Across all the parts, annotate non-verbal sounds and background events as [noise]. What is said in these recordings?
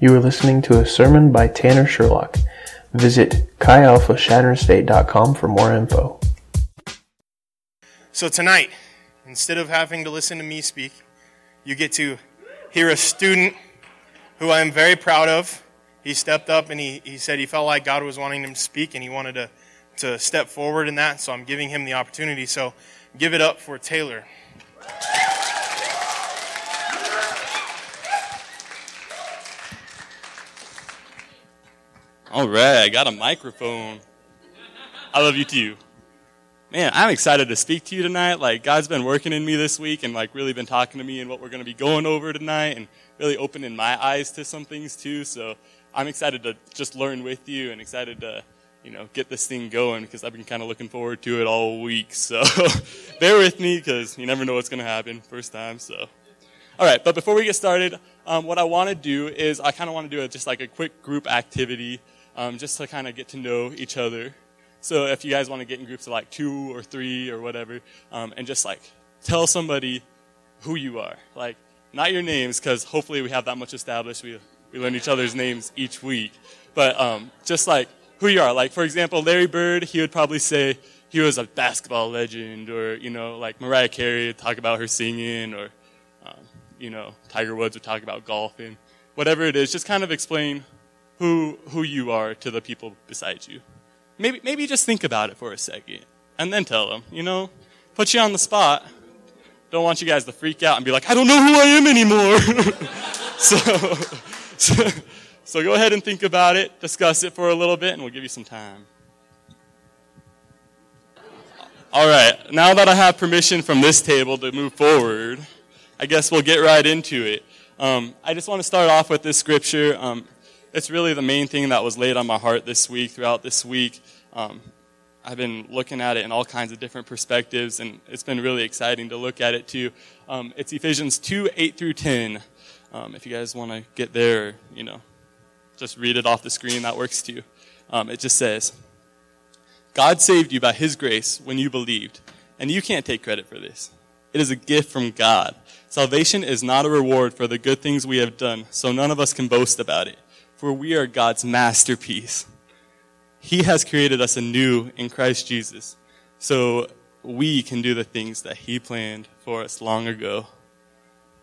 You are listening to a sermon by Tanner Sherlock. Visit chialphachadronstate.com for more info. So tonight, instead of having to listen to me speak, you get to hear a student who I am very proud of. He stepped up and he, he said he felt like God was wanting him to speak and he wanted to, to step forward in that, so I'm giving him the opportunity. So give it up for Taylor. All right, I got a microphone. I love you too. Man, I'm excited to speak to you tonight. Like, God's been working in me this week and, like, really been talking to me and what we're going to be going over tonight and really opening my eyes to some things too. So, I'm excited to just learn with you and excited to, you know, get this thing going because I've been kind of looking forward to it all week. So, [laughs] bear with me because you never know what's going to happen first time. So, all right, but before we get started, um, what I want to do is I kind of want to do a, just like a quick group activity um, just to kind of get to know each other. So if you guys want to get in groups of like two or three or whatever, um, and just like tell somebody who you are, like not your names, because hopefully we have that much established. We we learn each other's names each week, but um, just like who you are. Like for example, Larry Bird, he would probably say he was a basketball legend, or you know, like Mariah Carey would talk about her singing, or um, you know, Tiger Woods would talk about golfing. Whatever it is, just kind of explain who who you are to the people beside you. Maybe maybe just think about it for a second and then tell them. You know, put you on the spot. Don't want you guys to freak out and be like, I don't know who I am anymore. [laughs] so, so so go ahead and think about it, discuss it for a little bit, and we'll give you some time. All right, now that I have permission from this table to move forward, I guess we'll get right into it. Um, I just want to start off with this scripture. Um, it's really the main thing that was laid on my heart this week, throughout this week. Um, I've been looking at it in all kinds of different perspectives, and it's been really exciting to look at it too. Um, it's Ephesians 2 8 through 10. Um, if you guys want to get there, you know, just read it off the screen, that works too. Um, it just says, God saved you by His grace when you believed, and you can't take credit for this. It is a gift from God. Salvation is not a reward for the good things we have done, so none of us can boast about it, for we are God's masterpiece. He has created us anew in Christ Jesus, so we can do the things that He planned for us long ago.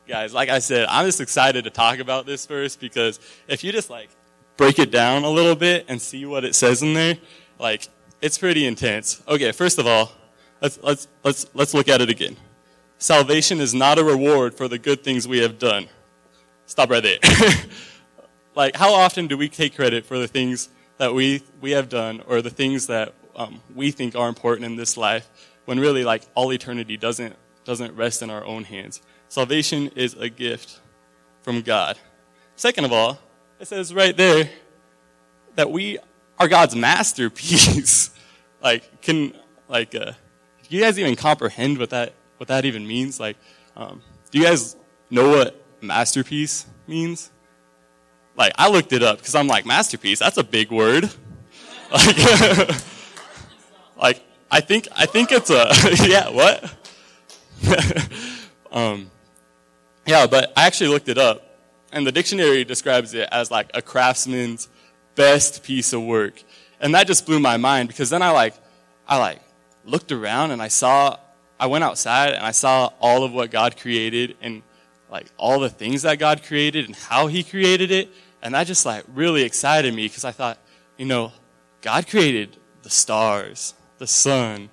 Guys, like I said, I'm just excited to talk about this first because if you just like break it down a little bit and see what it says in there, like it's pretty intense. Okay, first of all, let's, let's, let's, let's look at it again. Salvation is not a reward for the good things we have done. Stop right there. [laughs] like, how often do we take credit for the things that we, we have done or the things that um, we think are important in this life when really, like, all eternity doesn't, doesn't rest in our own hands? Salvation is a gift from God. Second of all, it says right there that we are God's masterpiece. [laughs] like, can, like, uh, do you guys even comprehend what that, what that even means? Like, um, do you guys know what masterpiece means? Like, I looked it up because I'm like, masterpiece, that's a big word. [laughs] Like, [laughs] like, I think, I think it's a, [laughs] yeah, what? um, yeah, but I actually looked it up and the dictionary describes it as like a craftsman's best piece of work. And that just blew my mind because then I like, I like looked around and I saw, I went outside and I saw all of what God created and like all the things that God created and how He created it. And that just like really excited me because I thought, you know, God created the stars, the sun,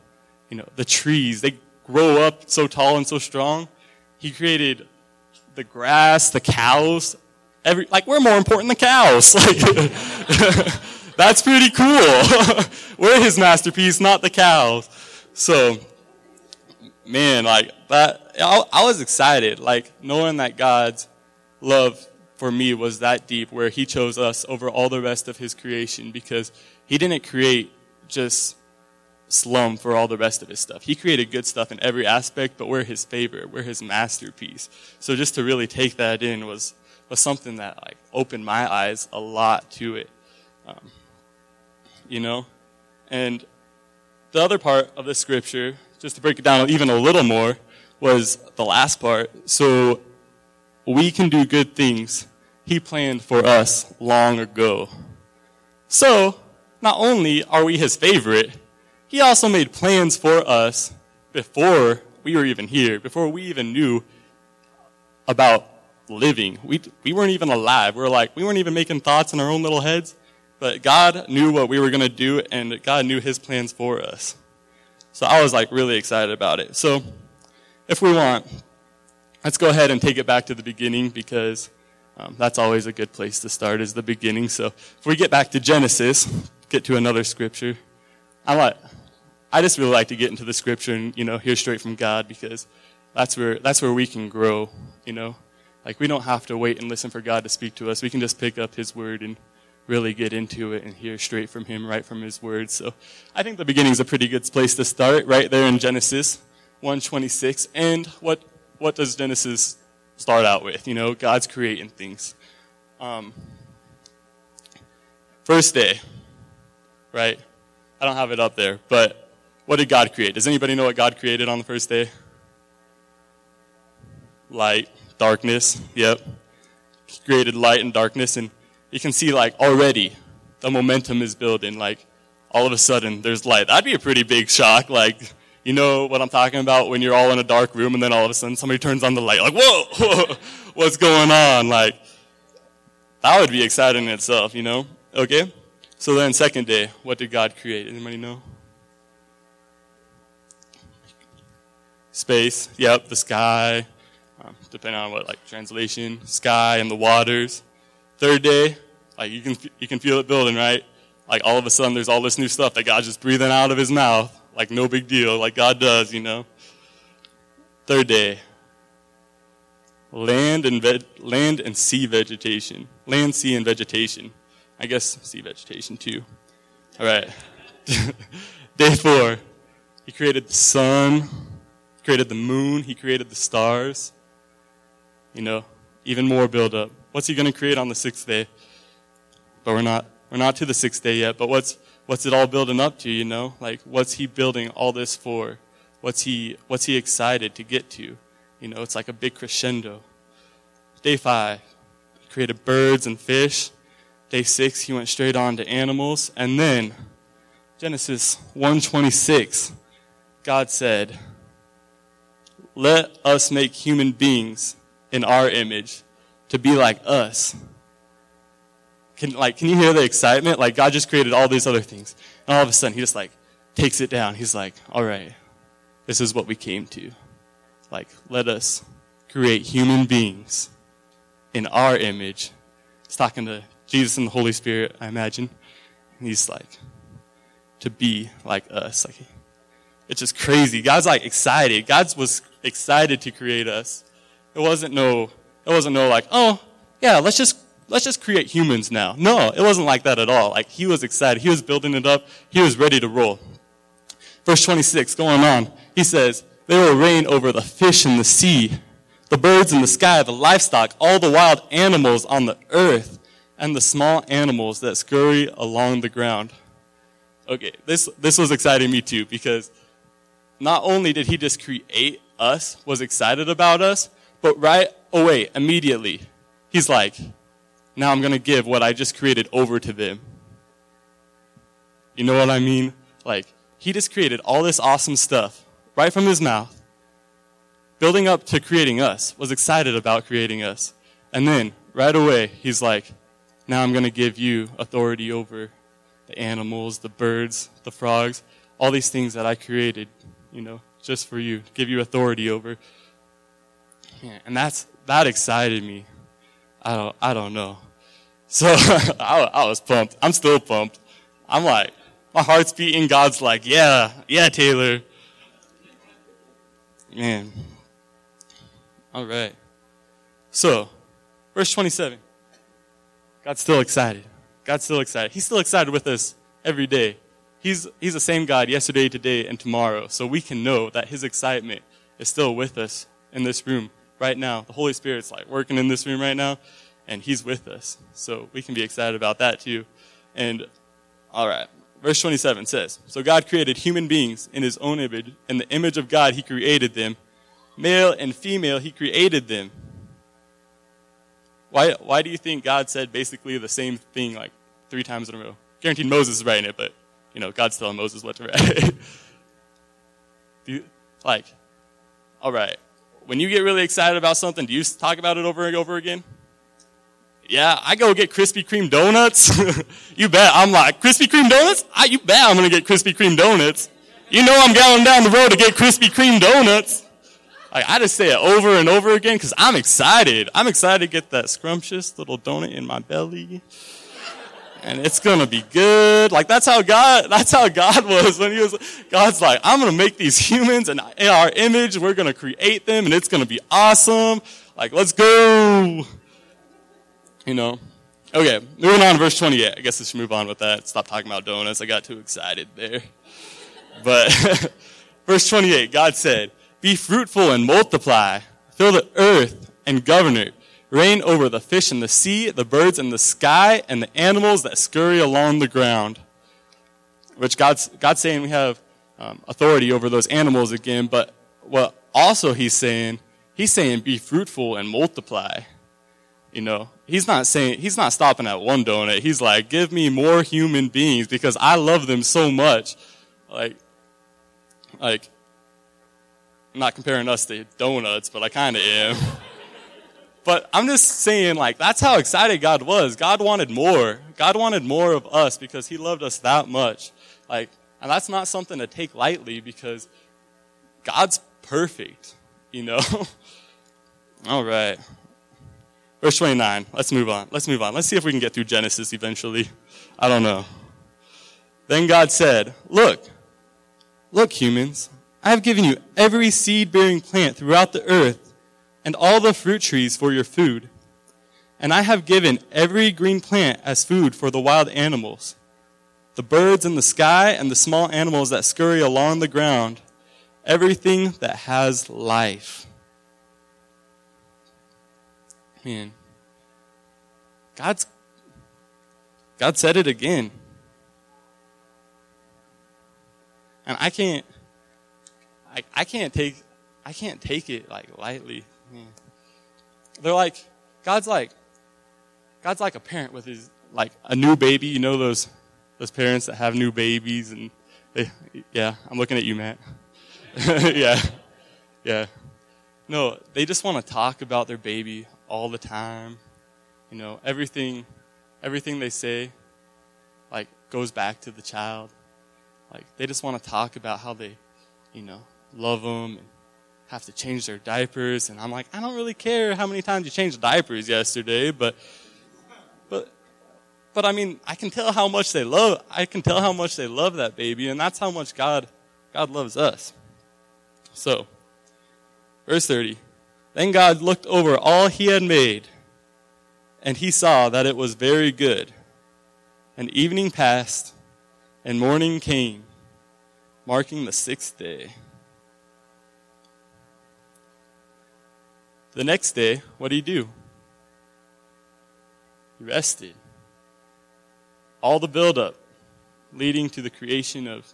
you know, the trees. They grow up so tall and so strong. He created the grass, the cows. Every, like we're more important than cows. [laughs] Like, [laughs] that's pretty cool. [laughs] we're his masterpiece, not the cows. So, man, like that, I, I was excited, like knowing that God's love for me was that deep, where He chose us over all the rest of His creation, because He didn't create just slum for all the rest of His stuff. He created good stuff in every aspect, but we're His favorite, we're His masterpiece. So just to really take that in was was something that like opened my eyes a lot to it. Um, you know, and the other part of the scripture, just to break it down even a little more, was the last part. So we can do good things he planned for us long ago. So, not only are we his favorite, he also made plans for us before we were even here, before we even knew about living. We, we weren't even alive. We were like, we weren't even making thoughts in our own little heads. But God knew what we were going to do, and God knew His plans for us. So I was like really excited about it. So if we want, let's go ahead and take it back to the beginning because um, that's always a good place to start is the beginning. So if we get back to Genesis, get to another scripture. I like, I just really like to get into the scripture and you know hear straight from God because that's where that's where we can grow. You know, like we don't have to wait and listen for God to speak to us. We can just pick up His word and really get into it and hear straight from Him, right from His word. So I think the beginning is a pretty good place to start, right there in Genesis 1:26. And what what does Genesis start out with? You know, God's creating things. Um, first day, right? I don't have it up there, but what did God create? Does anybody know what God created on the first day? Light, darkness. Yep. He created light and darkness, and you can see like already the momentum is building. Like all of a sudden there's light. That'd be a pretty big shock. Like you know what I'm talking about when you're all in a dark room and then all of a sudden somebody turns on the light. Like whoa, [laughs] what's going on? Like that would be exciting in itself. You know? Okay. So then second day, what did God create? Anybody know? Space. Yep, the sky. Um, depending on what like translation, sky and the waters. Third day, like you can you can feel it building, right? Like all of a sudden, there's all this new stuff that God's just breathing out of His mouth, like no big deal, like God does, you know. Third day, land and ve- land and sea vegetation, land, sea, and vegetation. I guess sea vegetation too. All right. [laughs] day four, He created the sun, He created the moon, He created the stars. You know, even more build up. What's he going to create on the sixth day? But we're not, we're not to the sixth day yet. But what's, what's it all building up to, you know? Like, what's he building all this for? What's he, what's he excited to get to? You know, it's like a big crescendo. Day five, he created birds and fish. Day six, he went straight on to animals. And then, Genesis 126, God said, let us make human beings in our image to be like us. Can, like, can you hear the excitement? Like, God just created all these other things. And all of a sudden, He just, like, takes it down. He's like, all right, this is what we came to. Like, let us create human beings in our image. He's talking to Jesus and the Holy Spirit, I imagine. And he's like, to be like us. Like, it's just crazy. God's like excited. God was excited to create us. It wasn't no, it wasn't no like, oh, yeah, let's just, let's just create humans now. No, it wasn't like that at all. Like, he was excited. He was building it up. He was ready to roll. Verse 26, going on, he says, they will reign over the fish in the sea, the birds in the sky, the livestock, all the wild animals on the earth, and the small animals that scurry along the ground. Okay, this, this was exciting me too, because not only did he just create us, was excited about us, but right away, immediately, he's like, now I'm going to give what I just created over to them. You know what I mean? Like, he just created all this awesome stuff right from his mouth, building up to creating us, was excited about creating us. And then, right away, he's like, now I'm going to give you authority over the animals, the birds, the frogs, all these things that I created, you know, just for you, give you authority over. And that's that excited me. I don't I don't know. So [laughs] I, I was pumped. I'm still pumped. I'm like, my heart's beating. God's like, yeah, yeah, Taylor. Man. All right. So, verse 27. God's still excited. God's still excited. He's still excited with us every day. He's, he's the same God yesterday, today, and tomorrow. So we can know that His excitement is still with us in this room right now. The Holy Spirit's like working in this room right now, and He's with us. So we can be excited about that too. And, all right. Verse 27 says, So God created human beings in His own image. In the image of God, He created them. Male and female, He created them. Why, why do you think God said basically the same thing like three times in a row? Guaranteed Moses is writing it, but, you know, God's telling Moses what to write. [laughs] you, like, all right, when you get really excited about something, do you talk about it over and over again? Yeah, I go get Krispy Kreme donuts. [laughs] you bet. I'm like, Krispy Kreme donuts? I, you bet I'm going to get Krispy Kreme donuts. You know I'm going down the road to get Krispy Kreme donuts. Like, I just say it over and over again because I'm excited. I'm excited to get that scrumptious little donut in my belly. And it's gonna be good. Like that's how God, that's how God was when he was, God's like, I'm gonna make these humans and in our image, we're gonna create them and it's gonna be awesome. Like, let's go. You know? Okay, moving on to verse 28. I guess I should move on with that. Stop talking about donuts. I got too excited there. But [laughs] verse 28, God said, Be fruitful and multiply, fill the earth and govern it, reign over the fish in the sea, the birds in the sky, and the animals that scurry along the ground. Which God's, God's saying we have um, authority over those animals again, but what also He's saying, He's saying be fruitful and multiply. You know, he's not saying, he's not stopping at one donut. He's like, give me more human beings because I love them so much. Like, like, I'm not comparing us to donuts, but I kind of am. [laughs] but I'm just saying, like, that's how excited God was. God wanted more. God wanted more of us because He loved us that much. Like, and that's not something to take lightly because God's perfect, you know? [laughs] All right. Verse 29. Let's move on. Let's move on. Let's see if we can get through Genesis eventually. I don't know. Then God said, Look, Look, humans, I have given you every seed bearing plant throughout the earth and all the fruit trees for your food. And I have given every green plant as food for the wild animals, the birds in the sky and the small animals that scurry along the ground, everything that has life. Man, God's, God said it again. and I can't, I, I can't take, I can't take it like lightly. They're like, God's like, God's like a parent with his, like a new baby. You know those, those parents that have new babies and they, yeah, I'm looking at you, Matt. [laughs] yeah, yeah. No, they just want to talk about their baby all the time. You know, everything, everything they say, like, goes back to the child. Like they just want to talk about how they, you know, love them and have to change their diapers. And I'm like, I don't really care how many times you changed diapers yesterday, but, but, but I mean, I can tell how much they love, I can tell how much they love that baby. And that's how much God, God loves us. So, verse 30. Then God looked over all he had made, and he saw that it was very good. And evening passed, and morning came, marking the sixth day. The next day, what did he do? He rested. All the buildup leading to the creation of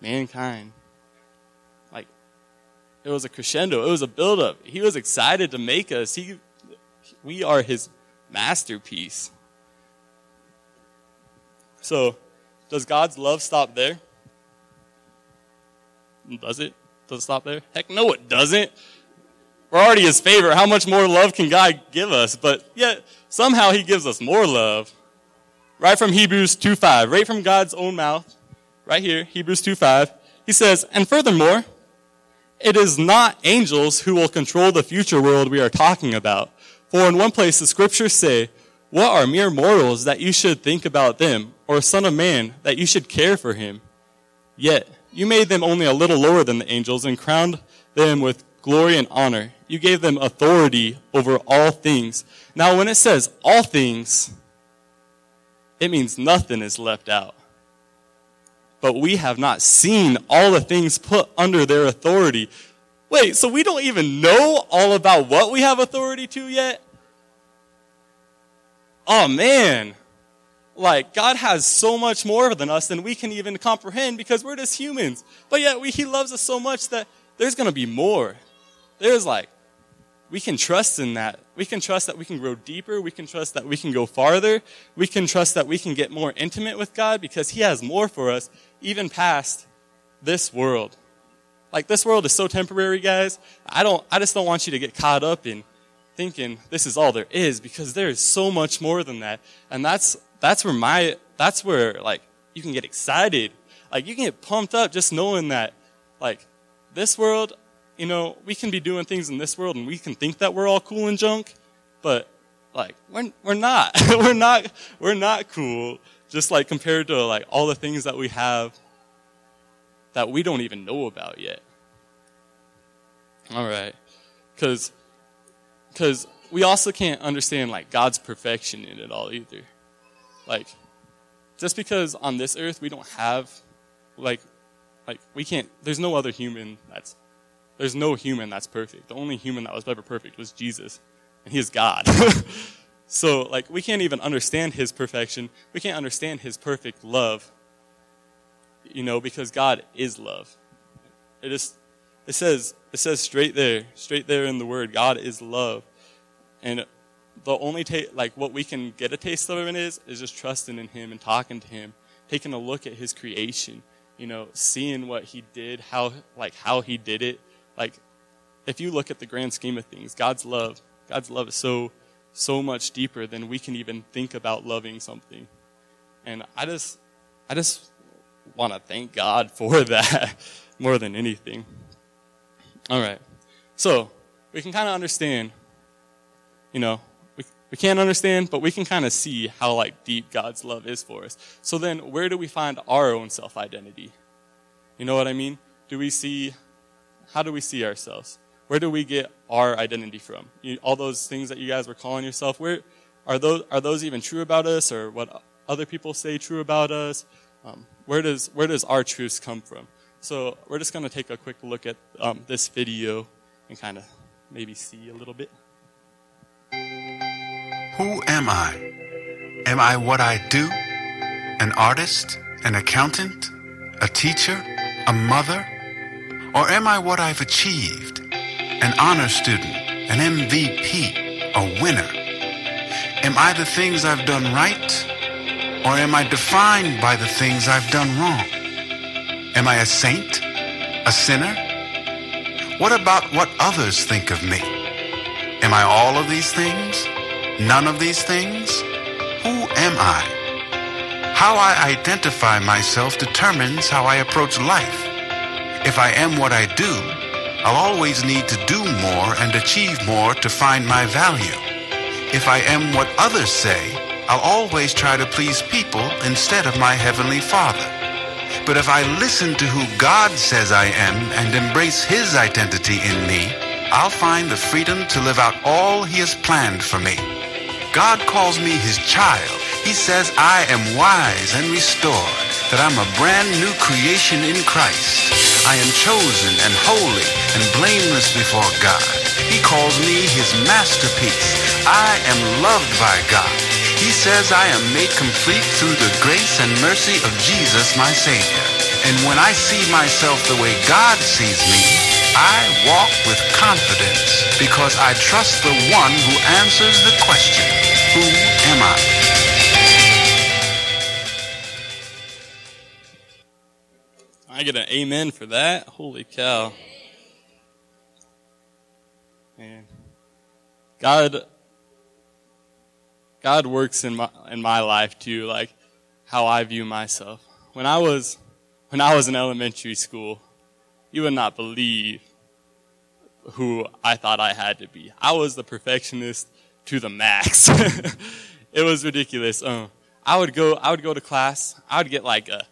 mankind. Like, it was a crescendo, it was a buildup. He was excited to make us. He, we are his masterpiece. So, does God's love stop there? Does it? Does it stop there? Heck no, it doesn't. We're already his favorite. How much more love can God give us? But yet, somehow he gives us more love. Right from Hebrews 2.5, right from God's own mouth, right here, Hebrews 2.5, he says, And furthermore, it is not angels who will control the future world we are talking about. For in one place the scriptures say, What are mere mortals that you should think about them? or son of man that you should care for him. Yet you made them only a little lower than the angels and crowned them with glory and honor. You gave them authority over all things. Now, when it says all things, it means nothing is left out. But we have not seen all the things put under their authority. Wait, so we don't even know all about what we have authority to yet? Oh man like God has so much more than us than we can even comprehend because we're just humans. But yet we, He loves us so much that there's going to be more. There's like, we can trust in that we can trust that we can grow deeper. We can trust that we can go farther. We can trust that we can get more intimate with God because He has more for us, even past this world. Like this world is so temporary, guys. I don't, I just don't want you to get caught up in thinking this is all there is because there is so much more than that. And that's, that's where my, that's where like you can get excited. Like you can get pumped up just knowing that like this world, you know, we can be doing things in this world and we can think that we're all cool and junk, but like we're, we're not. [laughs] we're not, we're not cool. Just like compared to like all the things that we have that we don't even know about yet. All right. Cause, cause we also can't understand like God's perfection in it all either. Like, just because on this earth we don't have, like, like we can't, there's no other human that's, there's no human that's perfect. The only human that was ever perfect was Jesus. And he is God. [laughs] so, like, we can't even understand his perfection. We can't understand his perfect love you know, because God is love. It is, it says, it says straight there, straight there in the word, God is love. And the only ta- like what we can get a taste of it is, is just trusting in Him and talking to Him, taking a look at His creation, you know, seeing what He did, how, like how He did it. Like, if you look at the grand scheme of things, God's love, God's love is so, so much deeper than we can even think about loving something. And I just, I just want to thank God [laughs] for that more than anything. All right. So, we can kind of understand, you know, we, we can't understand, but we can kind of see how like deep God's love is for us. So then where do we find our own self-identity? You know what I mean? Do we see, how do we see ourselves? Where do we get our identity from? You, all those things that you guys were calling yourself, where, are those, are those even true about us or what other people say true about us? Um, where does where does our truth come from? So we're just going to take a quick look at um, this video and kind of maybe see a little bit. Who am I? Am I what I do? An artist? An accountant? A teacher? A mother? Or am I what I've achieved? An honor student? An MVP? A winner? Am I the things I've done right? Or am I defined by the things I've done wrong? Am I a saint? A sinner? What about what others think of me? Am I all of these things? None of these things? Who am I? How I identify myself determines how I approach life. If I am what I do, I'll always need to do more and achieve more to find my value. If I am what others say, I'll always try to please people instead of my Heavenly Father. But if I listen to who God says I am and embrace His identity in me, I'll find the freedom to live out all He has planned for me. God calls me His child. He says I am wise and restored, that I'm a brand new creation in Christ. I am chosen and holy and blameless before God. He calls me His masterpiece. I am loved by God. He says I am made complete through the grace and mercy of Jesus, my Savior. And when I see myself the way God sees me, I walk with confidence because I trust the one who answers the question, Who am I? I get an amen for that. Holy cow. Man. God God works in my in my life too, like how I view myself. When I was when I was in elementary school, you would not believe who I thought I had to be. I was the perfectionist to the max. [laughs] it was ridiculous. Um, I would go I would go to class. I would get like a,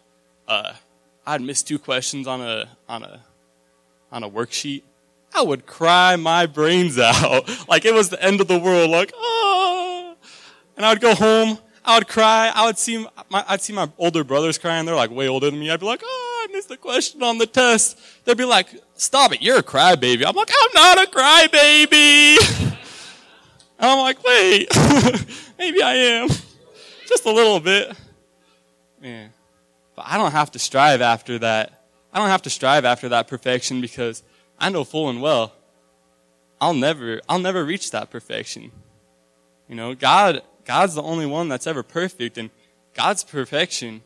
a I'd miss two questions on a on a on a worksheet. I would cry my brains out [laughs] like it was the end of the world. Like, oh, and I would go home. I would cry. I would see my, I'd see my older brothers crying. They're like way older than me. I'd be like, oh, I missed the question on the test. They'd be like, stop it. You're a crybaby. I'm like, I'm not a crybaby. [laughs] I'm like, wait, [laughs] maybe I am. Just a little bit. Man. But I don't have to strive after that. I don't have to strive after that perfection because I know full and well I'll never, I'll never reach that perfection. You know, God, God's the only one that's ever perfect and God's perfection,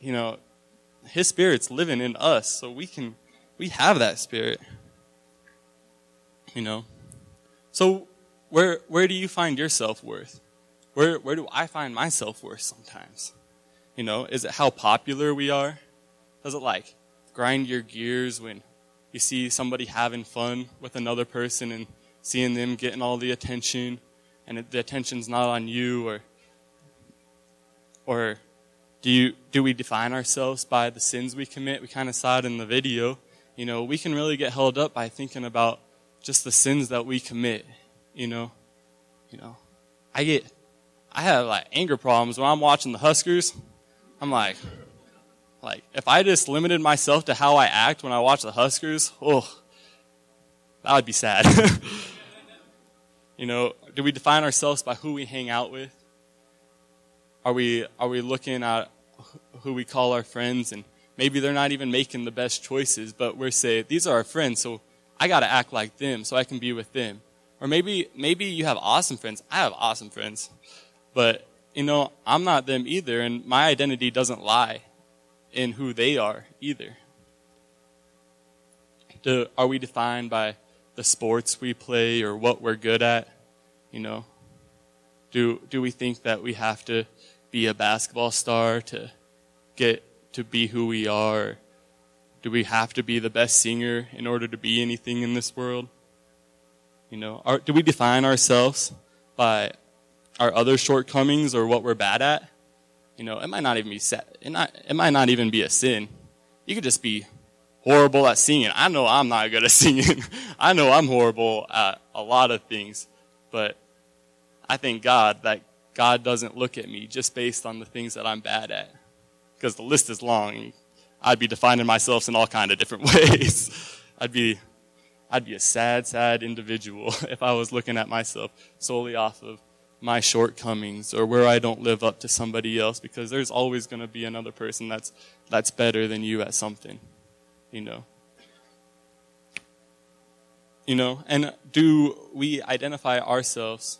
you know, His Spirit's living in us, so we can, we have that Spirit. You know? So, where, where do you find your self worth? Where, where do I find my self worth sometimes? You know, is it how popular we are? Does it like grind your gears when you see somebody having fun with another person and seeing them getting all the attention and the attention's not on you or or do you do we define ourselves by the sins we commit? We kind of saw it in the video. You know, we can really get held up by thinking about just the sins that we commit, you know. You know, I get I have like anger problems when I'm watching the Huskers. I'm like like, if I just limited myself to how I act when I watch the Huskers, oh, that would be sad. [laughs] you know, do we define ourselves by who we hang out with? Are we, are we looking at who we call our friends and maybe they're not even making the best choices, but we're saying, these are our friends, so I gotta act like them so I can be with them. Or maybe, maybe you have awesome friends. I have awesome friends. But, you know, I'm not them either, and my identity doesn't lie in who they are either. Do, are we defined by the sports we play or what we're good at? You know, do do we think that we have to be a basketball star to get to be who we are? Do we have to be the best singer in order to be anything in this world? You know, are, do we define ourselves by our other shortcomings or what we're bad at? You know, it might not even be set. It, not, it might not even be a sin. You could just be horrible at singing. I know I'm not good at [laughs] singing. I know I'm horrible at a lot of things. But I thank God that God doesn't look at me just based on the things that I'm bad at. Because the list is long. I'd be defining myself in all kind of different [laughs] ways. I'd be, I'd be a sad, sad individual [laughs] if I was looking at myself solely off of my shortcomings or where I don't live up to somebody else because there's always going to be another person that's that's better than you at something, you know. You know, and do we identify ourselves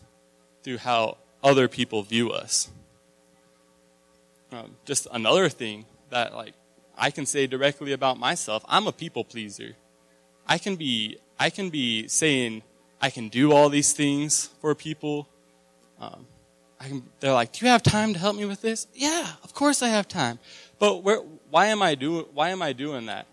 through how other people view us? Um, just another thing that like I can say directly about myself, I'm a people pleaser. I can be I can be saying I can do all these things for people um, can, they're like, "Do you have time to help me with this?" Yeah, of course I have time. But where, why am I doing? Why am I doing that?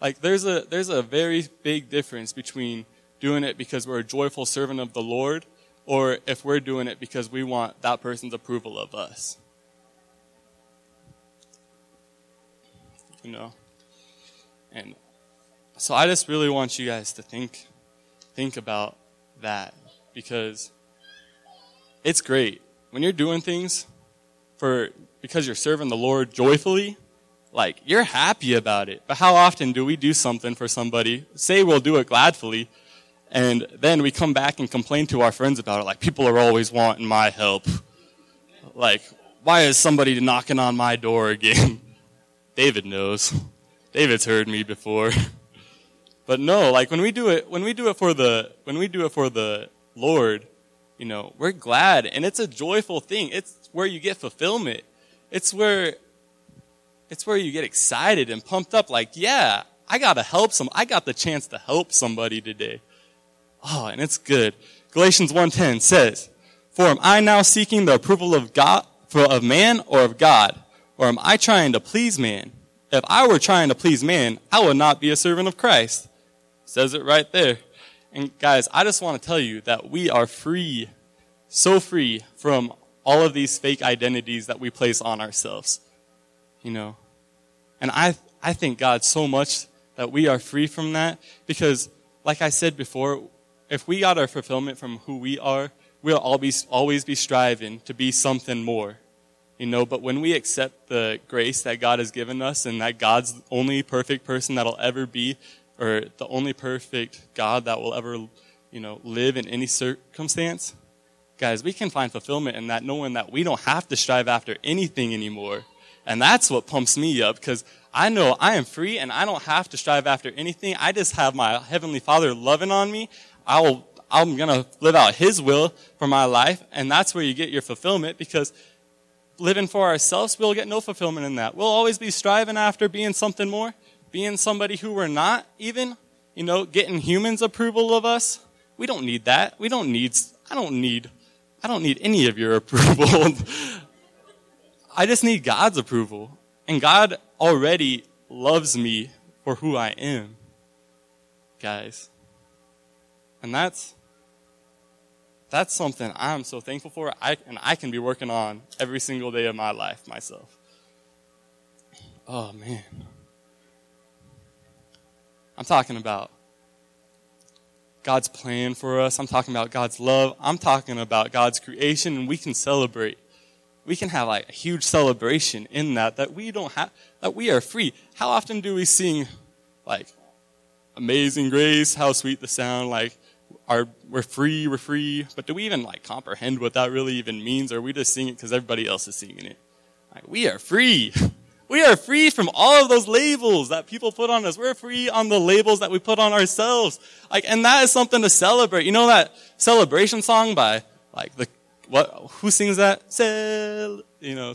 Like, there's a there's a very big difference between doing it because we're a joyful servant of the Lord, or if we're doing it because we want that person's approval of us. You know, and so I just really want you guys to think think about that because it's great. When you're doing things for because you're serving the Lord joyfully, like you're happy about it. But how often do we do something for somebody, say we'll do it gladfully, and then we come back and complain to our friends about it, like people are always wanting my help. Like, why is somebody knocking on my door again? [laughs] David knows. David's heard me before. [laughs] But no, like when we do it, when we do it for the, when we do it for the Lord, you know, we're glad and it's a joyful thing. It's where you get fulfillment. It's where, it's where you get excited and pumped up like, yeah, I got to help some, I got the chance to help somebody today. Oh, and it's good. Galatians 1.10 says, For am I now seeking the approval of God, for, of man or of God? Or am I trying to please man? If I were trying to please man, I would not be a servant of Christ. Says it right there. And guys, I just want to tell you that we are free, so free from all of these fake identities that we place on ourselves. You know? And I, I thank God so much that we are free from that because, like I said before, if we got our fulfillment from who we are, we'll always, always be striving to be something more. You know, but when we accept the grace that God has given us and that God's the only perfect person that'll ever be, or the only perfect God that will ever, you know, live in any circumstance, guys, we can find fulfillment in that knowing that we don't have to strive after anything anymore. And that's what pumps me up because I know I am free and I don't have to strive after anything. I just have my Heavenly Father loving on me. I'll, I'm going to live out His will for my life. And that's where you get your fulfillment because living for ourselves, we'll get no fulfillment in that. We'll always be striving after being something more, being somebody who we're not even, you know, getting humans' approval of us. We don't need that. We don't need, I don't need, I don't need any of your [laughs] approval. I just need God's approval. And God already loves me for who I am, guys. And that's, that's something I'm so thankful for, I, and I can be working on every single day of my life myself. Oh, man. I'm talking about God's plan for us. I'm talking about God's love. I'm talking about God's creation, and we can celebrate. We can have like a huge celebration in that, that we don't have, that we are free. How often do we sing like Amazing Grace, how sweet the sound, like are we're free, we're free. But do we even like comprehend what that really even means, or are we just sing it because everybody else is singing it? Like we are free. [laughs] We are free from all of those labels that people put on us. We're free on the labels that we put on ourselves. Like, and that is something to celebrate. You know that celebration song by like the what? Who sings that? Cel, you know.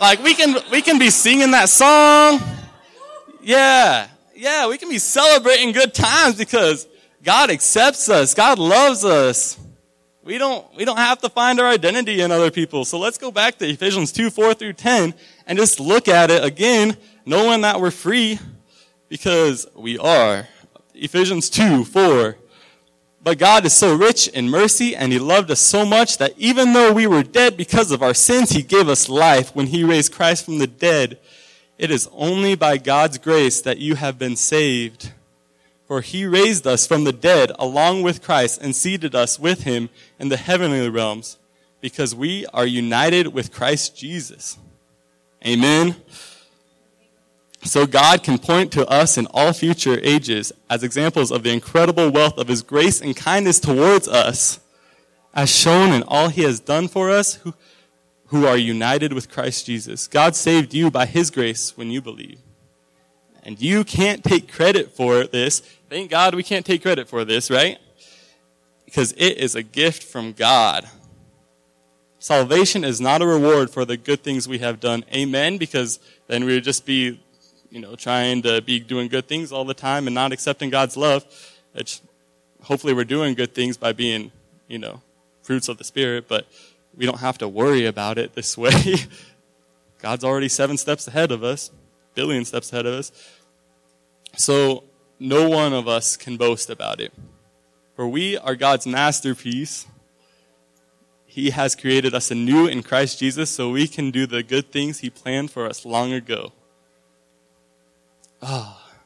Like we can we can be singing that song. Yeah, yeah, we can be celebrating good times because God accepts us. God loves us. We don't, we don't have to find our identity in other people. So let's go back to Ephesians 2, 4 through 10 and just look at it again, knowing that we're free because we are. Ephesians 2, 4. But God is so rich in mercy and He loved us so much that even though we were dead because of our sins, He gave us life when He raised Christ from the dead. It is only by God's grace that you have been saved. For he raised us from the dead along with Christ and seated us with him in the heavenly realms because we are united with Christ Jesus. Amen. So God can point to us in all future ages as examples of the incredible wealth of his grace and kindness towards us, as shown in all he has done for us who, who are united with Christ Jesus. God saved you by his grace when you believe. And you can't take credit for this. Thank God we can't take credit for this, right? Because it is a gift from God. Salvation is not a reward for the good things we have done. Amen. Because then we would just be, you know, trying to be doing good things all the time and not accepting God's love. It's, hopefully we're doing good things by being, you know, fruits of the Spirit, but we don't have to worry about it this [laughs] way. God's already seven steps ahead of us, billion steps ahead of us. So no one of us can boast about it. For we are God's masterpiece. He has created us anew in Christ Jesus so we can do the good things He planned for us long ago. Ah. Oh.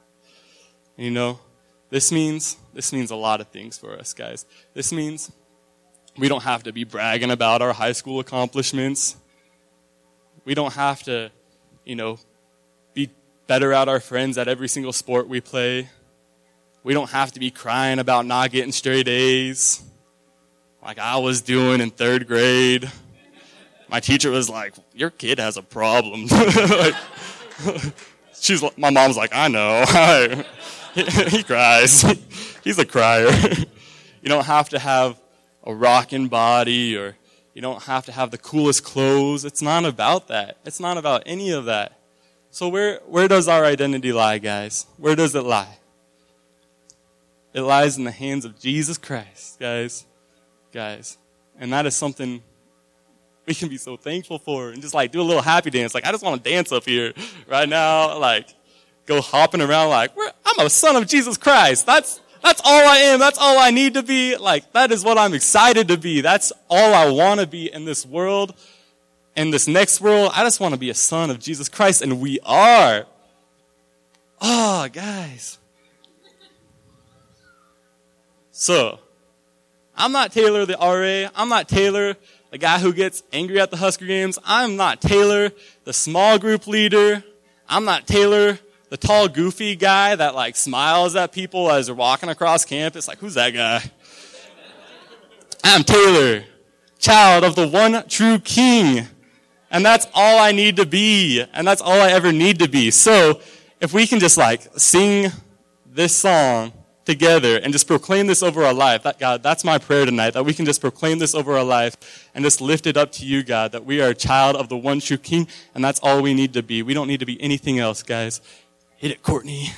You know, this means, this means a lot of things for us, guys. This means we don't have to be bragging about our high school accomplishments. We don't have to, you know, be better at our friends at every single sport we play. We don't have to be crying about not getting straight A's like I was doing in third grade. My teacher was like, Your kid has a problem. [laughs] like, she's, my mom's like, I know. he, [laughs] he cries. He's a crier. you don't have to have a rocking body or you don't have to have the coolest clothes. It's not about that. It's not about any of that. So where, where does our identity lie, guys? Where does it lie? It lies in the hands of Jesus Christ, guys. Guys. And that is something we can be so thankful for and just like do a little happy dance. Like, I just want to dance up here right now. Like, go hopping around like, I'm a son of Jesus Christ. That's, that's all I am. That's all I need to be. Like, that is what I'm excited to be. That's all I want to be in this world in this next world, I just want to be a son of Jesus Christ, and we are. Oh, guys. So, I'm not Taylor the RA. I'm not Taylor, the guy who gets angry at the Husker games. I'm not Taylor, the small group leader. I'm not Taylor, the tall, goofy guy that like smiles at people as they're walking across campus. Like, who's that guy? I'm Taylor, child of the one true King. And that's all I need to be. And that's all I ever need to be. So if we can just like sing this song together and just proclaim this over our life. That, God, that's my prayer tonight, that we can just proclaim this over our life and just lift it up to you, God, that we are a child of the one true King, and that's all we need to be. We don't need to be anything else, guys. Hit it, Courtney.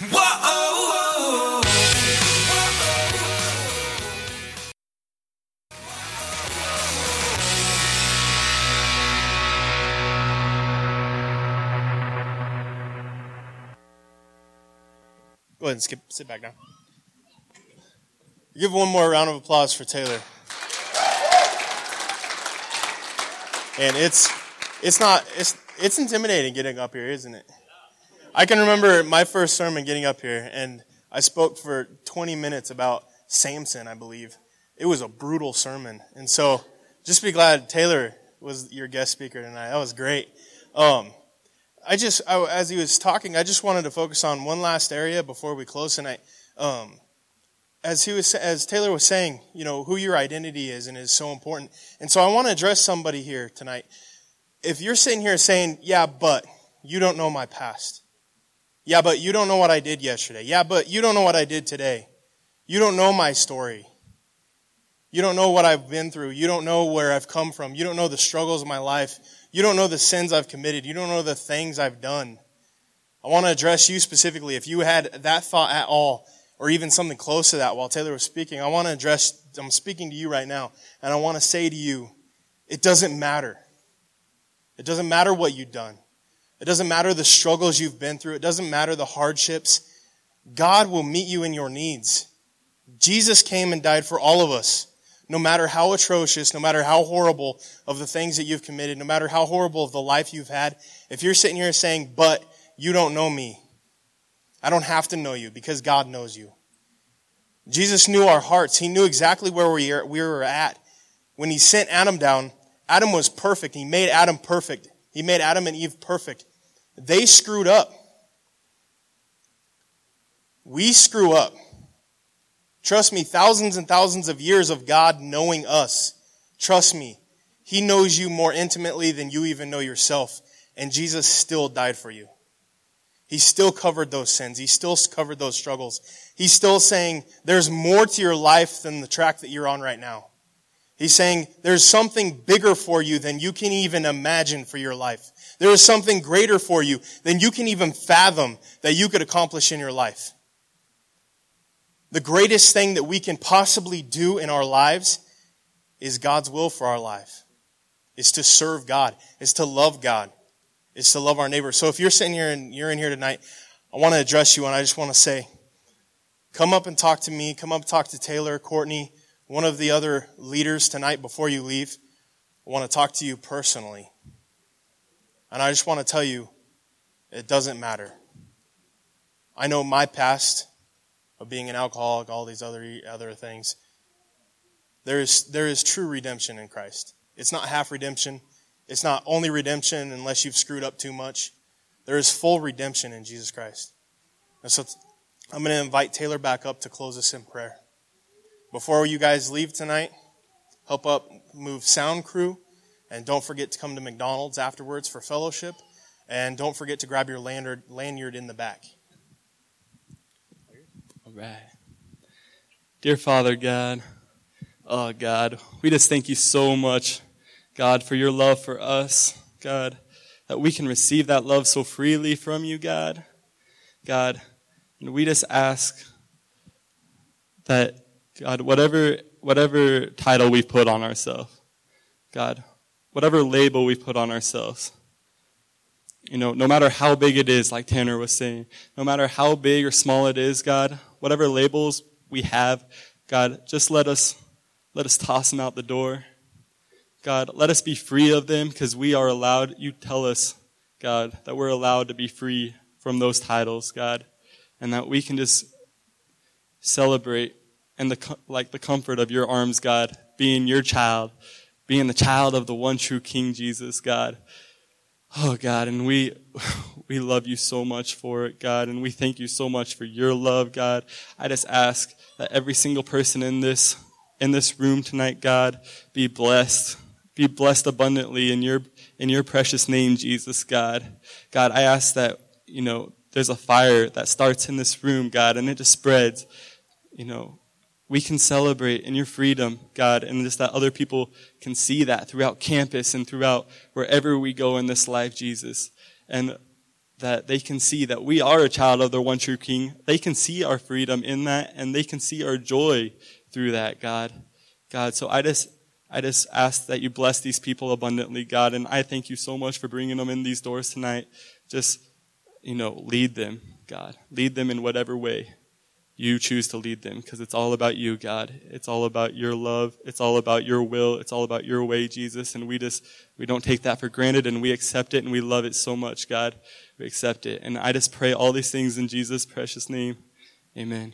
Go ahead and skip, sit back down. Give one more round of applause for Taylor. And it's it's not it's it's intimidating getting up here, isn't it? I can remember my first sermon getting up here, and I spoke for 20 minutes about Samson, I believe. It was a brutal sermon, and so just be glad Taylor was your guest speaker tonight. That was great. Um, I just, I, as he was talking, I just wanted to focus on one last area before we close tonight. Um, as he was, as Taylor was saying, you know, who your identity is and is so important. And so I want to address somebody here tonight. If you're sitting here saying, yeah, but you don't know my past. Yeah, but you don't know what I did yesterday. Yeah, but you don't know what I did today. You don't know my story. You don't know what I've been through. You don't know where I've come from. You don't know the struggles of my life. You don't know the sins I've committed. You don't know the things I've done. I want to address you specifically. If you had that thought at all, or even something close to that while Taylor was speaking, I want to address, I'm speaking to you right now, and I want to say to you, it doesn't matter. It doesn't matter what you've done. It doesn't matter the struggles you've been through. It doesn't matter the hardships. God will meet you in your needs. Jesus came and died for all of us no matter how atrocious, no matter how horrible of the things that you've committed, no matter how horrible of the life you've had, if you're sitting here saying, but you don't know me, I don't have to know you because God knows you. Jesus knew our hearts. He knew exactly where we were at. When he sent Adam down, Adam was perfect. He made Adam perfect. He made Adam and Eve perfect. They screwed up. We screw up. Trust me, thousands and thousands of years of God knowing us. Trust me, He knows you more intimately than you even know yourself. And Jesus still died for you. He still covered those sins. He still covered those struggles. He's still saying there's more to your life than the track that you're on right now. He's saying there's something bigger for you than you can even imagine for your life. There is something greater for you than you can even fathom that you could accomplish in your life the greatest thing that we can possibly do in our lives is God's will for our life. Is to serve God. Is to love God. Is to love our neighbor. So if you're sitting here and you're in here tonight, I want to address you and I just want to say, come up and talk to me. Come up talk to Taylor, Courtney, one of the other leaders tonight before you leave. I want to talk to you personally. And I just want to tell you, it doesn't matter. I know my past of being an alcoholic, all these other other things. There is there is true redemption in Christ. It's not half redemption. It's not only redemption unless you've screwed up too much. There is full redemption in Jesus Christ. And so I'm going to invite Taylor back up to close us in prayer. Before you guys leave tonight, help up move sound crew and don't forget to come to McDonald's afterwards for fellowship and don't forget to grab your lanyard, in the back right. Dear Father God, oh God, we just thank you so much, God, for your love for us, God, that we can receive that love so freely from you, God. God, and we just ask that, God, whatever, whatever title we've put on ourselves, God, whatever label we put on ourselves, you know, no matter how big it is, like Tanner was saying, no matter how big or small it is, God, whatever labels we have, God, just let us, let us toss them out the door. God, let us be free of them because we are allowed, you tell us, God, that we're allowed to be free from those titles, God, and that we can just celebrate and the, like the comfort of your arms, God, being your child, being the child of the one true King Jesus, God. Oh God, and we, [sighs] we love you so much for it, God, and we thank you so much for your love, God. I just ask that every single person in this, in this room tonight, God, be blessed, be blessed abundantly in your, in your precious name, Jesus, God. God, I ask that, you know, there's a fire that starts in this room, God, and it just spreads you know, we can celebrate in your freedom, God, and just that other people can see that throughout campus and throughout wherever we go in this life, Jesus. And that they can see that we are a child of the one true King. They can see our freedom in that, and they can see our joy through that, God. God, so I just, I just ask that you bless these people abundantly, God, and I thank you so much for bringing them in these doors tonight. Just, you know, lead them, God. Lead them in whatever way you choose to lead them because it's all about you, God. It's all about your love. It's all about your will. It's all about your way, Jesus. And we just, we don't take that for granted and we accept it and we love it so much, God. We accept it. And I just pray all these things in Jesus' precious name. Amen.